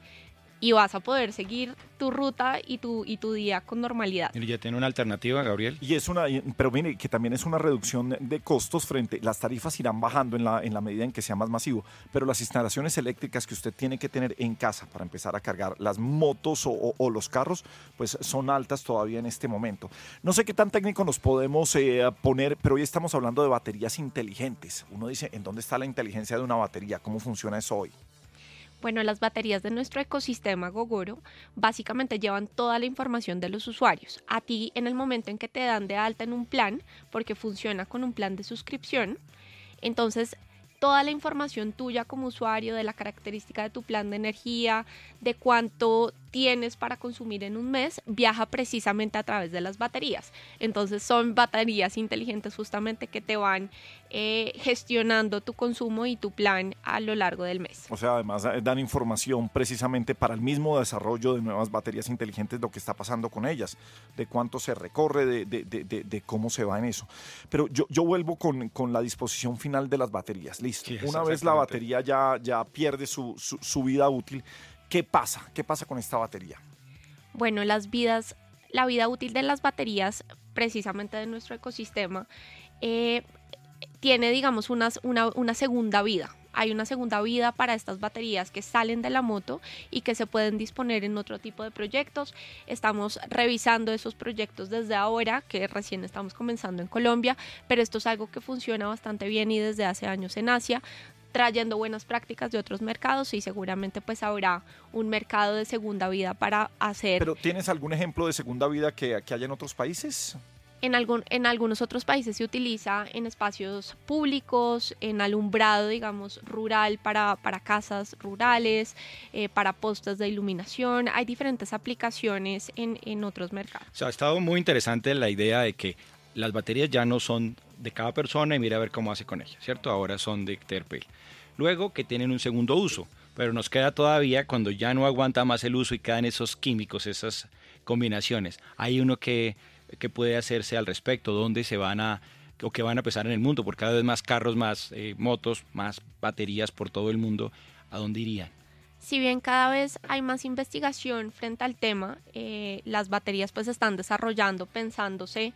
y vas a poder seguir tu ruta y tu, y tu día con normalidad. Y ya tiene una alternativa, Gabriel. Y es una, pero mire, que también es una reducción de costos frente, las tarifas irán bajando en la, en la medida en que sea más masivo, pero las instalaciones eléctricas que usted tiene que tener en casa para empezar a cargar las motos o, los carros, pues son altas todavía en este momento. No sé qué tan técnico nos podemos eh, poner, pero hoy estamos hablando de baterías inteligentes. Uno dice, ¿en dónde está la inteligencia de una batería? ¿Cómo funciona eso hoy? Bueno, las baterías de nuestro ecosistema Gogoro básicamente llevan toda la información de los usuarios. A ti en el momento en que te dan de alta en un plan, porque funciona con un plan de suscripción, entonces toda la información tuya como usuario de la característica de tu plan de energía, de cuánto tienes para consumir en un mes, viaja precisamente a través de las baterías. Entonces son baterías inteligentes justamente que te van eh, gestionando tu consumo y tu plan a lo largo del mes. O sea, además eh, dan información precisamente para el mismo desarrollo de nuevas baterías inteligentes, lo que está pasando con ellas, de cuánto se recorre, de, de, de, de cómo se va en eso. Pero yo, yo vuelvo con, con, la disposición final de las baterías. Listo. Una vez la batería ya, ya pierde su, su, su vida útil, ¿Qué pasa? ¿Qué pasa con esta batería? Bueno, las vidas, la vida útil de las baterías, precisamente de nuestro ecosistema, eh, tiene, digamos, una, una segunda vida. Hay una segunda vida para estas baterías que salen de la moto y que se pueden disponer en otro tipo de proyectos. Estamos revisando esos proyectos desde ahora, que recién estamos comenzando en Colombia, pero esto es algo que funciona bastante bien y desde hace años en Asia trayendo buenas prácticas de otros mercados y seguramente pues habrá un mercado de segunda vida para hacer. ¿Pero tienes algún ejemplo de segunda vida que, que haya en otros países? En, algún, en algunos otros países se utiliza en espacios públicos, en alumbrado, digamos, rural para, para casas rurales, eh, para postes de iluminación. Hay diferentes aplicaciones en, en otros mercados. O sea, ha estado muy interesante la idea de que las baterías ya no son de cada persona y mira a ver cómo hace con ellas, ¿cierto? Ahora son de Terpel. Luego que tienen un segundo uso, pero nos queda todavía cuando ya no aguanta más el uso y quedan esos químicos, esas combinaciones. Hay uno que, que puede hacerse al respecto, dónde se van a o que van a pesar en el mundo, porque cada vez más carros, más eh, motos, más baterías por todo el mundo, ¿a dónde irían? Si bien cada vez hay más investigación frente al tema, eh, las baterías pues están desarrollando, pensándose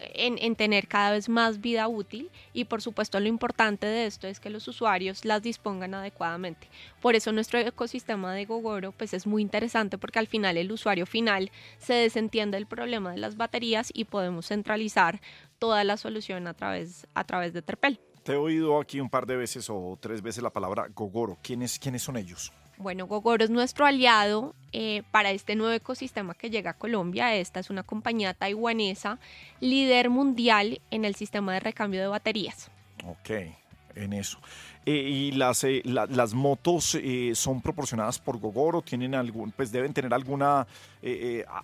en, tener cada vez más vida útil y por supuesto lo importante de esto es que los usuarios las dispongan adecuadamente. Por eso nuestro ecosistema de Gogoro pues es muy interesante porque al final el usuario final se desentiende del problema de las baterías y podemos centralizar toda la solución a través, a través de Terpel. Te he oído aquí un par de veces o tres veces la palabra Gogoro. ¿Quiénes, quiénes son ellos? Bueno, Gogoro es nuestro aliado eh, para este nuevo ecosistema que llega a Colombia. Esta es una compañía taiwanesa, líder mundial en el sistema de recambio de baterías. Ok, en eso. Eh, ¿Y las, eh, las motos son proporcionadas por Gogoro? ¿Tienen algún, pues deben tener alguna,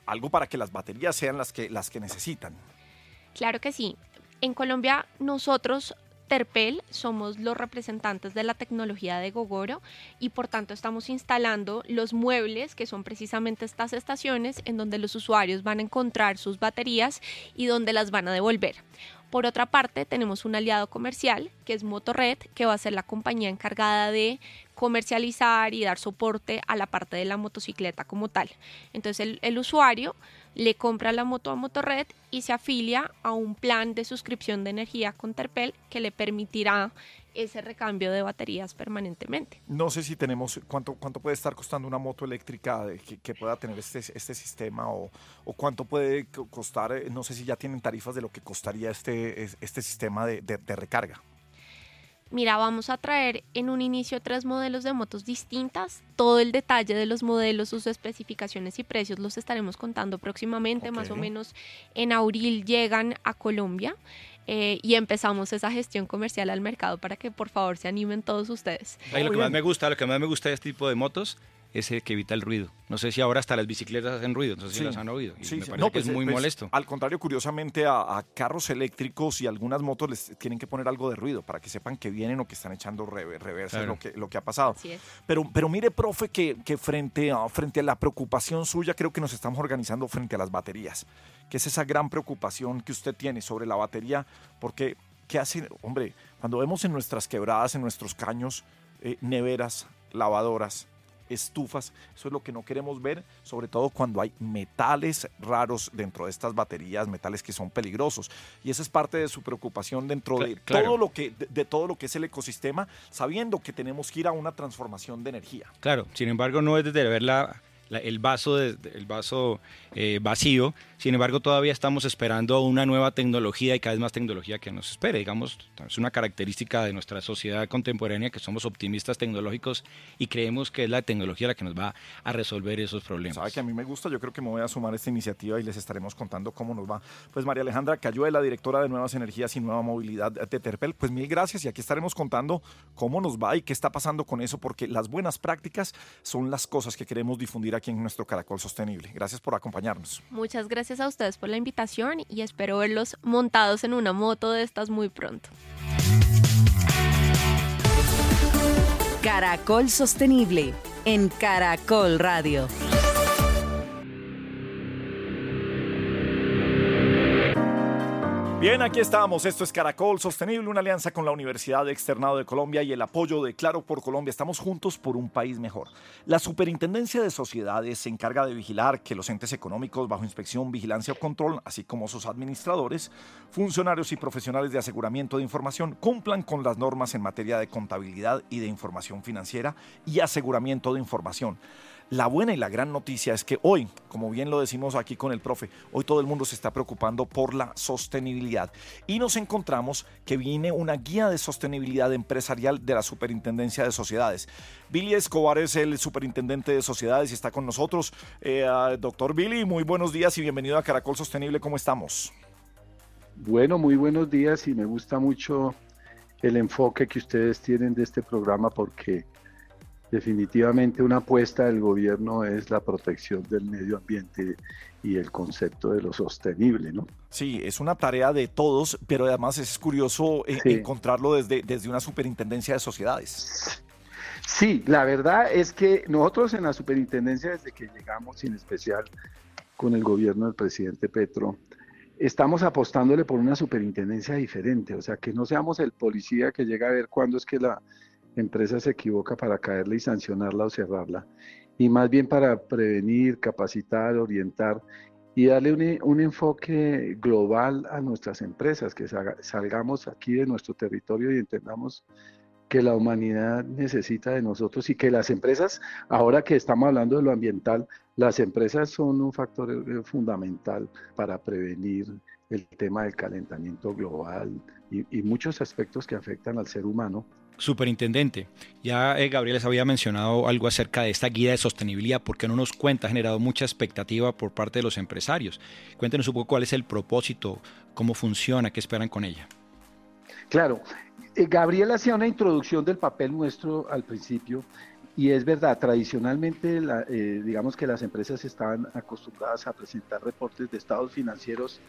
algo para que las baterías sean las que, las que necesitan? Claro que sí. En Colombia nosotros Terpel somos los representantes de la tecnología de Gogoro y por tanto estamos instalando los muebles que son precisamente estas estaciones en donde los usuarios van a encontrar sus baterías y donde las van a devolver. Por otra parte, tenemos un aliado comercial que es Motorred, que va a ser la compañía encargada de comercializar y dar soporte a la parte de la motocicleta como tal. Entonces el, usuario le compra la moto a Motorred y se afilia a un plan de suscripción de energía con Terpel que le permitirá ese recambio de baterías permanentemente. No sé si tenemos, ¿cuánto, cuánto puede estar costando una moto eléctrica que, pueda tener este, este sistema o, o, cuánto puede costar, eh, no sé si ya tienen tarifas de lo que costaría este, este sistema de, de recarga? Mira, vamos a traer en un inicio tres modelos de motos distintas. Todo el detalle de los modelos, sus especificaciones y precios los estaremos contando próximamente. Más o menos en abril llegan a Colombia. Eh, y empezamos esa gestión comercial al mercado para que por favor se animen todos ustedes. lo que más me gusta, lo que más me gusta de este tipo de motos ese que evita el ruido. No sé si ahora hasta las bicicletas hacen ruido, no sé si las han oído. me parece que pues, es muy pues, molesto. Al contrario, curiosamente, a, carros eléctricos y algunas motos les tienen que poner algo de ruido para que sepan que vienen o que están echando reversa lo, que, lo que ha pasado. Pero, pero mire, profe, que, que frente, a, frente a la preocupación suya, creo que nos estamos organizando frente a las baterías, que es esa gran preocupación que usted tiene sobre la batería, porque, ¿qué hace? Hombre, cuando vemos en nuestras quebradas, en nuestros caños, eh, neveras, lavadoras, estufas. Eso es lo que no queremos ver, sobre todo cuando hay metales raros dentro de estas baterías, metales que son peligrosos. Y esa es parte de su preocupación dentro de, todo lo que, de, todo lo que es el ecosistema, sabiendo que tenemos que ir a una transformación de energía. Claro, sin embargo, no es desde ver la, el vaso, el vaso eh, vacío. Sin embargo, todavía estamos esperando una nueva tecnología y cada vez más tecnología que nos espere. Digamos, es una característica de nuestra sociedad contemporánea que somos optimistas tecnológicos y creemos que es la tecnología la que nos va a resolver esos problemas. Sabe que a mí me gusta, yo creo que me voy a sumar a esta iniciativa y les estaremos contando cómo nos va. Pues María Alejandra Cayuela, directora de Nuevas Energías y Nueva Movilidad de Terpel, pues mil gracias y aquí estaremos contando cómo nos va y qué está pasando con eso, porque las buenas prácticas son las cosas que queremos difundir aquí en nuestro Caracol Sostenible. Gracias por acompañarnos. Muchas gracias a ustedes por la invitación y espero verlos montados en una moto de estas muy pronto. Caracol Sostenible en Caracol Radio. Bien, aquí estamos. Esto es Caracol Sostenible, una alianza con la Universidad Externado de Colombia y el apoyo de Claro por Colombia. Estamos juntos por un país mejor. La Superintendencia de Sociedades se encarga de vigilar que los entes económicos bajo inspección, vigilancia o control, así como sus administradores, funcionarios y profesionales de aseguramiento de información, cumplan con las normas en materia de contabilidad y de información financiera y aseguramiento de información. La buena y la gran noticia es que hoy, como bien lo decimos aquí con el profe, hoy todo el mundo se está preocupando por la sostenibilidad y nos encontramos que viene una guía de sostenibilidad empresarial de la Superintendencia de Sociedades. Billy Escobar es el superintendente de sociedades y está con nosotros. Eh, doctor Billy, muy buenos días y bienvenido a Caracol Sostenible. ¿Cómo estamos? Bueno, muy buenos días y me gusta mucho el enfoque que ustedes tienen de este programa porque Definitivamente una apuesta del gobierno es la protección del medio ambiente y el concepto de lo sostenible, ¿no? Sí, es una tarea de todos, pero además es curioso eh, encontrarlo desde, desde una superintendencia de sociedades. Sí, la verdad es que nosotros en la superintendencia, desde que llegamos, en especial con el gobierno del presidente Petro, estamos apostándole por una superintendencia diferente, o sea, que no seamos el policía que llega a ver cuándo es que la empresa se equivoca para caerle y sancionarla o cerrarla, y más bien para prevenir, capacitar, orientar y darle un, enfoque global a nuestras empresas, que salgamos aquí de nuestro territorio y entendamos que la humanidad necesita de nosotros y que las empresas, ahora que estamos hablando de lo ambiental, las empresas son un factor eh, fundamental para prevenir el tema del calentamiento global y muchos aspectos que afectan al ser humano Superintendente, ya eh, Gabriel les había mencionado algo acerca de esta guía de sostenibilidad, porque no nos cuenta, ha generado mucha expectativa por parte de los empresarios. Cuéntenos un poco cuál es el propósito, cómo funciona, qué esperan con ella. Claro, eh, Gabriel hacía una introducción del papel nuestro al principio y es verdad, tradicionalmente, eh, digamos que las empresas estaban acostumbradas a presentar reportes de estados financieros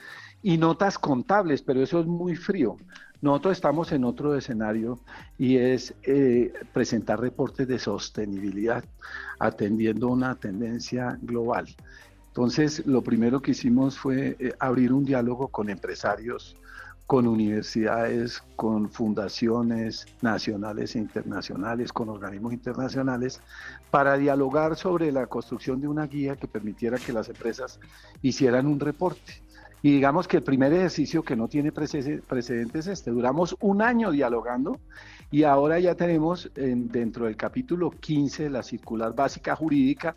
y notas contables, pero eso es muy frío. Nosotros estamos en otro escenario y es eh, presentar reportes de sostenibilidad, atendiendo una tendencia global. Entonces, lo primero que hicimos fue eh, abrir un diálogo con empresarios, con universidades, con fundaciones nacionales e internacionales, con organismos internacionales, para dialogar sobre la construcción de una guía que permitiera que las empresas hicieran un reporte. Y digamos que el primer ejercicio que no tiene precedentes es este. Duramos un año dialogando y ahora ya tenemos dentro del capítulo 15 de la circular básica jurídica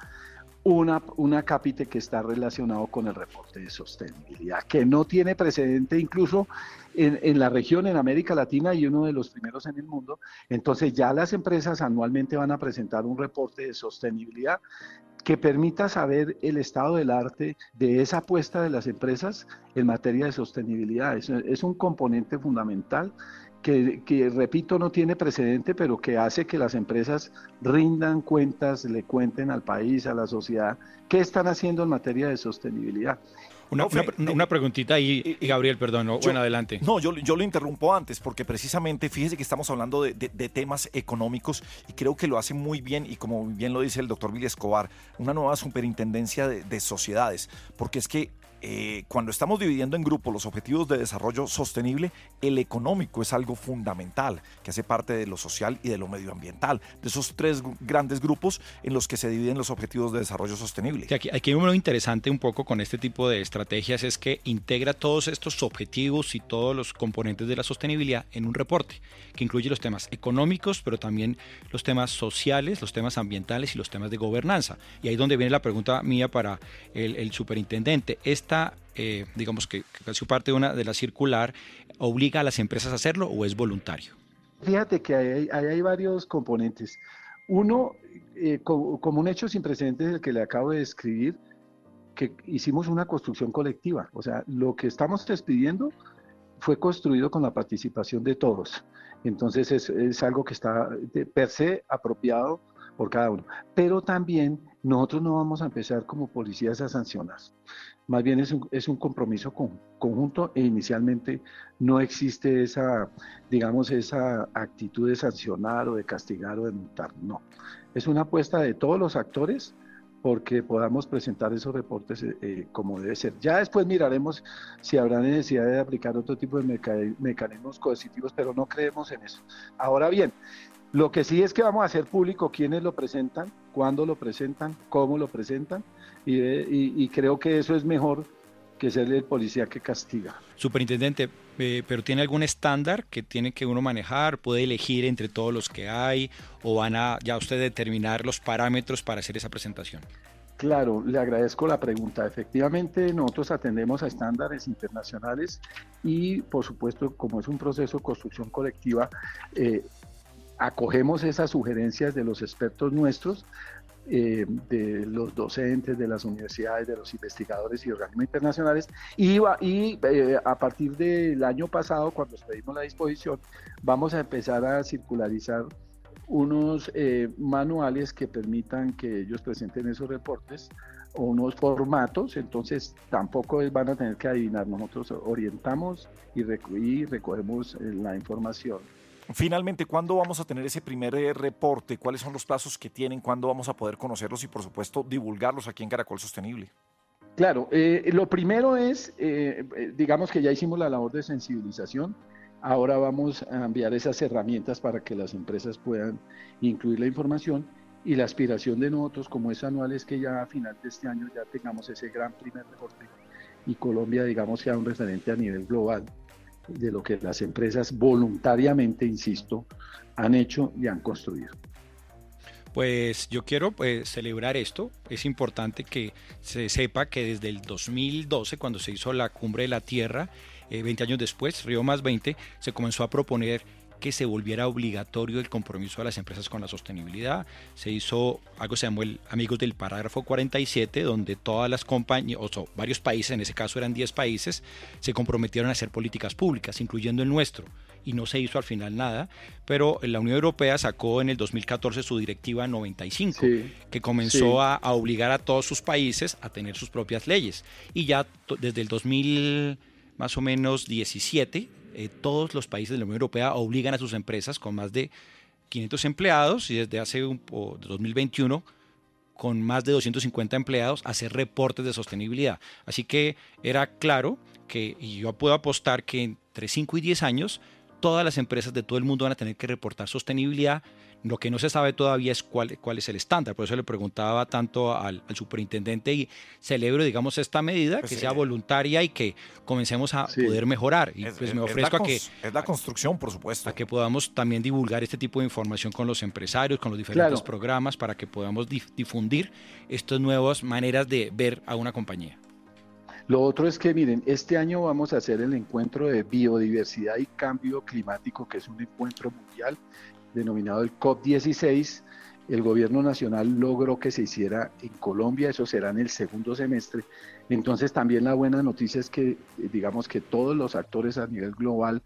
una, una capite que está relacionado con el reporte de sostenibilidad, que no tiene precedente incluso en, en, la región, en América Latina y uno de los primeros en el mundo. Entonces ya las empresas anualmente van a presentar un reporte de sostenibilidad que permita saber el estado del arte de esa apuesta de las empresas en materia de sostenibilidad. Es, es un componente fundamental que, repito, no tiene precedente, pero que hace que las empresas rindan cuentas, le cuenten al país, a la sociedad, qué están haciendo en materia de sostenibilidad. Una, una, preguntita ahí, Gabriel, perdón, bueno, adelante. No, yo, yo lo interrumpo antes, porque precisamente, fíjese que estamos hablando de, temas económicos y creo que lo hace muy bien, y como bien lo dice el doctor Billy Escobar, una nueva superintendencia de sociedades, porque es que eh, cuando estamos dividiendo en grupos los objetivos de desarrollo sostenible, el económico es algo fundamental, que hace parte de lo social y de lo medioambiental, de esos tres grandes grupos en los que se dividen los objetivos de desarrollo sostenible. aquí, hay uno interesante un poco con este tipo de estrategias, es que integra todos estos objetivos y todos los componentes de la sostenibilidad en un reporte, que incluye los temas económicos, pero también los temas sociales, los temas ambientales y los temas de gobernanza. Y ahí es donde viene la pregunta mía para el, el superintendente. Esta, eh, digamos que, que parte de una de la circular, ¿obliga a las empresas a hacerlo o es voluntario? Fíjate que hay, hay, varios componentes. Uno, eh, como, como, un hecho sin precedentes el que le acabo de describir, que hicimos una construcción colectiva. O sea, lo que estamos despidiendo fue construido con la participación de todos. Entonces es, es algo que está de per se apropiado por cada uno. Pero también nosotros no vamos a empezar como policías a sancionar. Más bien es un, es un compromiso con, conjunto e inicialmente no existe esa, digamos, esa actitud de sancionar o de castigar o de multar. No. Es una apuesta de todos los actores porque podamos presentar esos reportes eh, eh, como debe ser. Ya después miraremos si habrá necesidad de aplicar otro tipo de mecanismos coercitivos, pero no creemos en eso. Ahora bien, lo que sí es que vamos a hacer público quiénes lo presentan, cuándo lo presentan, cómo lo presentan, y, creo que eso es mejor que ser el policía que castiga. Superintendente, eh, pero ¿tiene algún estándar que tiene que uno manejar? ¿Puede elegir entre todos los que hay? ¿O van a ya usted determinar los parámetros para hacer esa presentación? Claro, le agradezco la pregunta. Efectivamente, nosotros atendemos a estándares internacionales y, por supuesto, como es un proceso de construcción colectiva, eh, acogemos esas sugerencias de los expertos nuestros, eh, de los docentes, de las universidades, de los investigadores y organismos internacionales. Y, y eh, a partir del año pasado, cuando pedimos la disposición, vamos a empezar a circularizar unos eh, manuales que permitan que ellos presenten esos reportes o unos formatos, entonces tampoco van a tener que adivinar, nosotros orientamos y, y recogemos la información Finalmente, ¿cuándo vamos a tener ese primer eh, reporte? ¿Cuáles son los plazos que tienen? ¿Cuándo vamos a poder conocerlos y, por supuesto, divulgarlos aquí en Caracol Sostenible? Claro, eh, lo primero es, eh, digamos que ya hicimos la labor de sensibilización, ahora vamos a enviar esas herramientas para que las empresas puedan incluir la información y la aspiración de nosotros como es anual es que ya a final de este año ya tengamos ese gran primer reporte y Colombia digamos sea un referente a nivel global de lo que las empresas voluntariamente, insisto, han hecho y han construido. Pues yo quiero pues, celebrar esto. Es importante que se sepa que desde el 2012, cuando se hizo la cumbre de la Tierra, 20 eh, años después, Río más 20, se comenzó a proponer que se volviera obligatorio el compromiso de las empresas con la sostenibilidad. Se hizo algo que se llamó el Amigos del Parágrafo 47, donde todas las compañías, o varios países, en ese caso eran 10 países, se comprometieron a hacer políticas públicas, incluyendo el nuestro y no se hizo al final nada, pero la Unión Europea sacó en el 2014 su directiva 95, que comenzó a, a, obligar a todos sus países a tener sus propias leyes. Y ya desde el 2000 más o menos 17 eh, todos los países de la Unión Europea obligan a sus empresas con más de 500 empleados y desde hace un, 2021 con más de 250 empleados a hacer reportes de sostenibilidad. Así que era claro que, y yo puedo apostar que entre 5 y 10 años, todas las empresas de todo el mundo van a tener que reportar sostenibilidad lo que no se sabe todavía es cuál, cuál es el estándar, por eso le preguntaba tanto al, superintendente y celebro, digamos, esta medida, pues que sea voluntaria y que comencemos a poder mejorar. Y pues me ofrezco a que... Es la construcción, por supuesto. A que podamos también divulgar este tipo de información con los empresarios, con los diferentes programas, para que podamos difundir estas nuevas maneras de ver a una compañía. Lo otro es que, miren, este año vamos a hacer el encuentro de biodiversidad y cambio climático, que es un encuentro mundial denominado el COP16, el gobierno nacional logró que se hiciera en Colombia, eso será en el segundo semestre. Entonces también la buena noticia es que digamos que todos los actores a nivel global,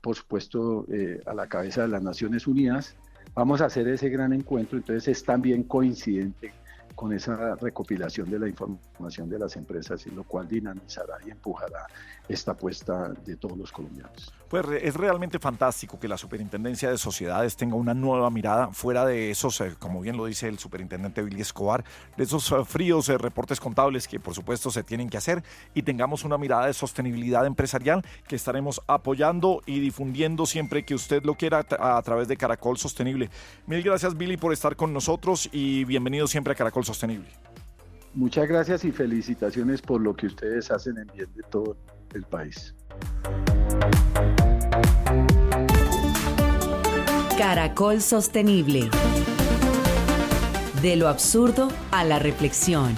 por supuesto eh, a la cabeza de las Naciones Unidas, vamos a hacer ese gran encuentro, entonces es también coincidente con esa recopilación de la información de las empresas lo cual dinamizará y empujará esta apuesta de todos los colombianos. Pues es realmente fantástico que la Superintendencia de Sociedades tenga una nueva mirada fuera de esos, eh, como bien lo dice el superintendente Billy Escobar, de esos eh, fríos eh, reportes contables que por supuesto se tienen que hacer y tengamos una mirada de sostenibilidad empresarial que estaremos apoyando y difundiendo siempre que usted lo quiera a, a través de Caracol Sostenible. Mil gracias Billy por estar con nosotros y bienvenido siempre a Caracol Sostenible. Muchas gracias y felicitaciones por lo que ustedes hacen en bien de todo el país. Caracol Sostenible. De lo absurdo a la reflexión.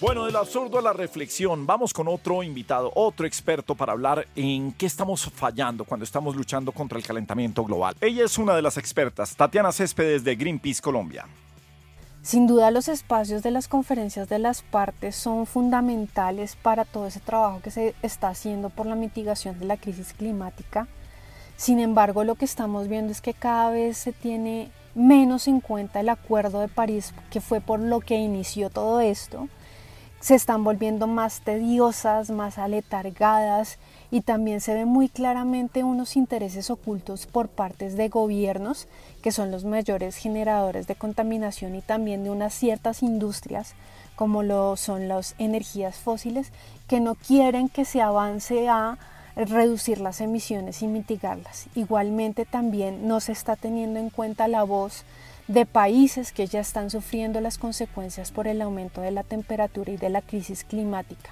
Bueno, del absurdo a la reflexión, vamos con otro invitado, otro experto para hablar en qué estamos fallando cuando estamos luchando contra el calentamiento global. Ella es una de las expertas, Tatiana Céspedes de Greenpeace Colombia. Sin duda los espacios de las conferencias de las partes son fundamentales para todo ese trabajo que se está haciendo por la mitigación de la crisis climática. Sin embargo, lo que estamos viendo es que cada vez se tiene menos en cuenta el Acuerdo de París, que fue por lo que inició todo esto se están volviendo más tediosas, más aletargadas y también se ve muy claramente unos intereses ocultos por partes de gobiernos que son los mayores generadores de contaminación y también de unas ciertas industrias como lo son las energías fósiles que no quieren que se avance a reducir las emisiones y mitigarlas. Igualmente también no se está teniendo en cuenta la voz de países que ya están sufriendo las consecuencias por el aumento de la temperatura y de la crisis climática.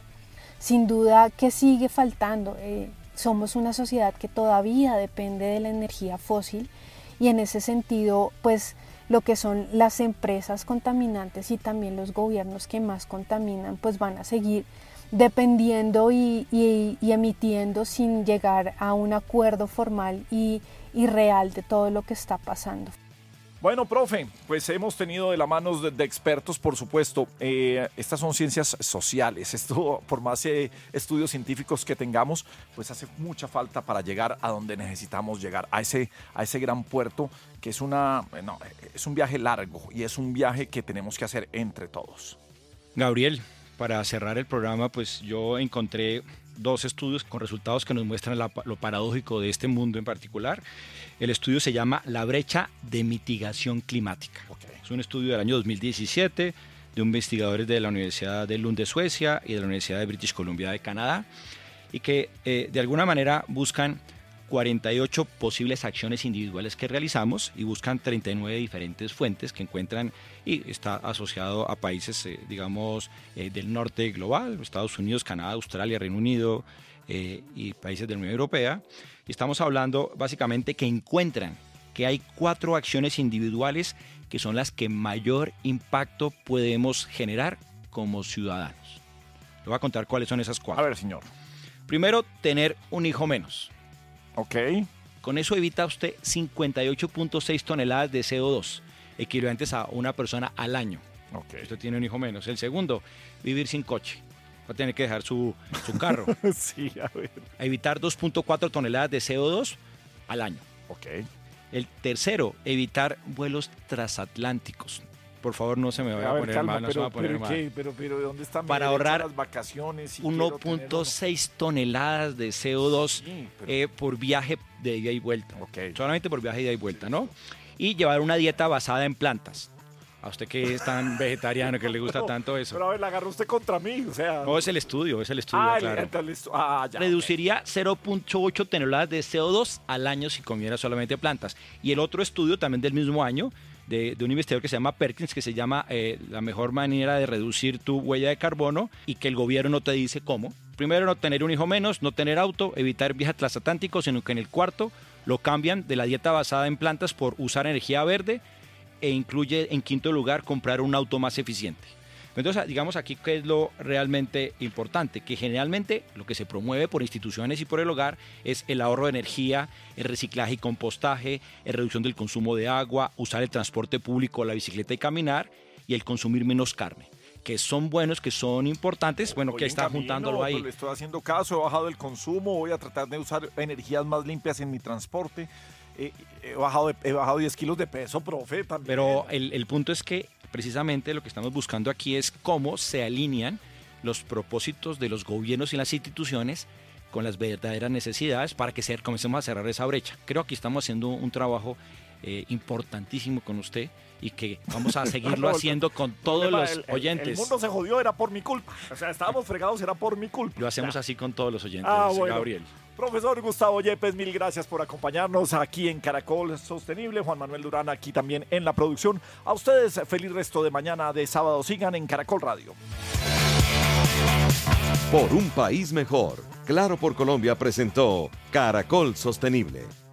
Sin duda que sigue faltando. Eh, somos una sociedad que todavía depende de la energía fósil y en ese sentido, pues lo que son las empresas contaminantes y también los gobiernos que más contaminan, pues van a seguir dependiendo y, emitiendo sin llegar a un acuerdo formal y real de todo lo que está pasando. Bueno, profe, pues hemos tenido de la mano de, expertos, por supuesto. Eh, estas son ciencias sociales. Esto, por más eh, estudios científicos que tengamos, pues hace mucha falta para llegar a donde necesitamos llegar, a ese, a ese gran puerto que es, una, no, es un viaje largo y es un viaje que tenemos que hacer entre todos. Gabriel, para cerrar el programa, pues yo encontré dos estudios con resultados que nos muestran lo paradójico de este mundo en particular. El estudio se llama La brecha de mitigación climática. Es un estudio del año 2017 de investigadores de la Universidad de Lund de Suecia y de la Universidad de British Columbia de Canadá y que eh, de alguna manera buscan 48 posibles acciones individuales que realizamos y buscan 39 diferentes fuentes que encuentran y está asociado a países, eh, digamos, eh, del norte global, Estados Unidos, Canadá, Australia, Reino Unido eh, y países de la Unión Europea. Y estamos hablando básicamente que encuentran que hay cuatro acciones individuales que son las que mayor impacto podemos generar como ciudadanos. Le voy a contar cuáles son esas cuatro. A ver, señor. Primero, tener un hijo menos. Ok. Con eso evita usted 58.6 toneladas de CO2, equivalentes a una persona al año. Okay. Usted tiene un hijo menos. El segundo, vivir sin coche. Va a tener que dejar su, su carro. <laughs> sí, a ver. evitar 2.4 toneladas de CO2 al año. Ok. El tercero, evitar vuelos transatlánticos por favor no se me vaya a, poner mal, no se me va a poner mal. Pero, pero, ¿dónde están Para ahorrar las vacaciones? 1.6 toneladas de CO2 eh, por viaje de ida y vuelta. Solamente por viaje de ida y vuelta, ¿no? Y llevar una dieta basada en plantas. A usted que es tan <laughs> vegetariano, que le gusta tanto eso. Pero a ver, la agarró usted contra mí, o sea... No, es el estudio, es el estudio, ah, claro. Ah, ya, Reduciría 0.8 toneladas de CO2 al año si comiera solamente plantas. Y el otro estudio, también del mismo año, de, un investigador que se llama Perkins, que se llama eh, La mejor manera de reducir tu huella de carbono y que el gobierno no te dice cómo. Primero, no tener un hijo menos, no tener auto, evitar viajes transatlánticos, sino que en el cuarto lo cambian de la dieta basada en plantas por usar energía verde e incluye en quinto lugar comprar un auto más eficiente. Entonces, digamos aquí qué es lo realmente importante, que generalmente lo que se promueve por instituciones y por el hogar es el ahorro de energía, el reciclaje y compostaje, la reducción del consumo de agua, usar el transporte público, la bicicleta y caminar, y el consumir menos carne que son buenos, que son importantes, bueno, que está juntándolo ahí. Le estoy haciendo caso, he bajado el consumo, voy a tratar de usar energías más limpias en mi transporte. Eh, he, bajado he bajado 10 kilos de peso, profe. También. Pero el, el punto es que precisamente lo que estamos buscando aquí es cómo se alinean los propósitos de los gobiernos y las instituciones con las verdaderas necesidades para que se, comencemos a cerrar esa brecha. Creo que aquí estamos haciendo un trabajo eh, importantísimo con usted y que vamos a <laughs> seguirlo haciendo con todos los oyentes. El, mundo se jodió, era por mi culpa. O sea, estábamos fregados, era por mi culpa. Lo hacemos así con todos los oyentes, ah, bueno. Gabriel. Profesor Gustavo Yepes, mil gracias por acompañarnos aquí en Caracol Sostenible. Juan Manuel Durán aquí también en la producción. A ustedes, feliz resto de mañana de sábado. Sigan en Caracol Radio. Por un país mejor, Claro por Colombia presentó Caracol Sostenible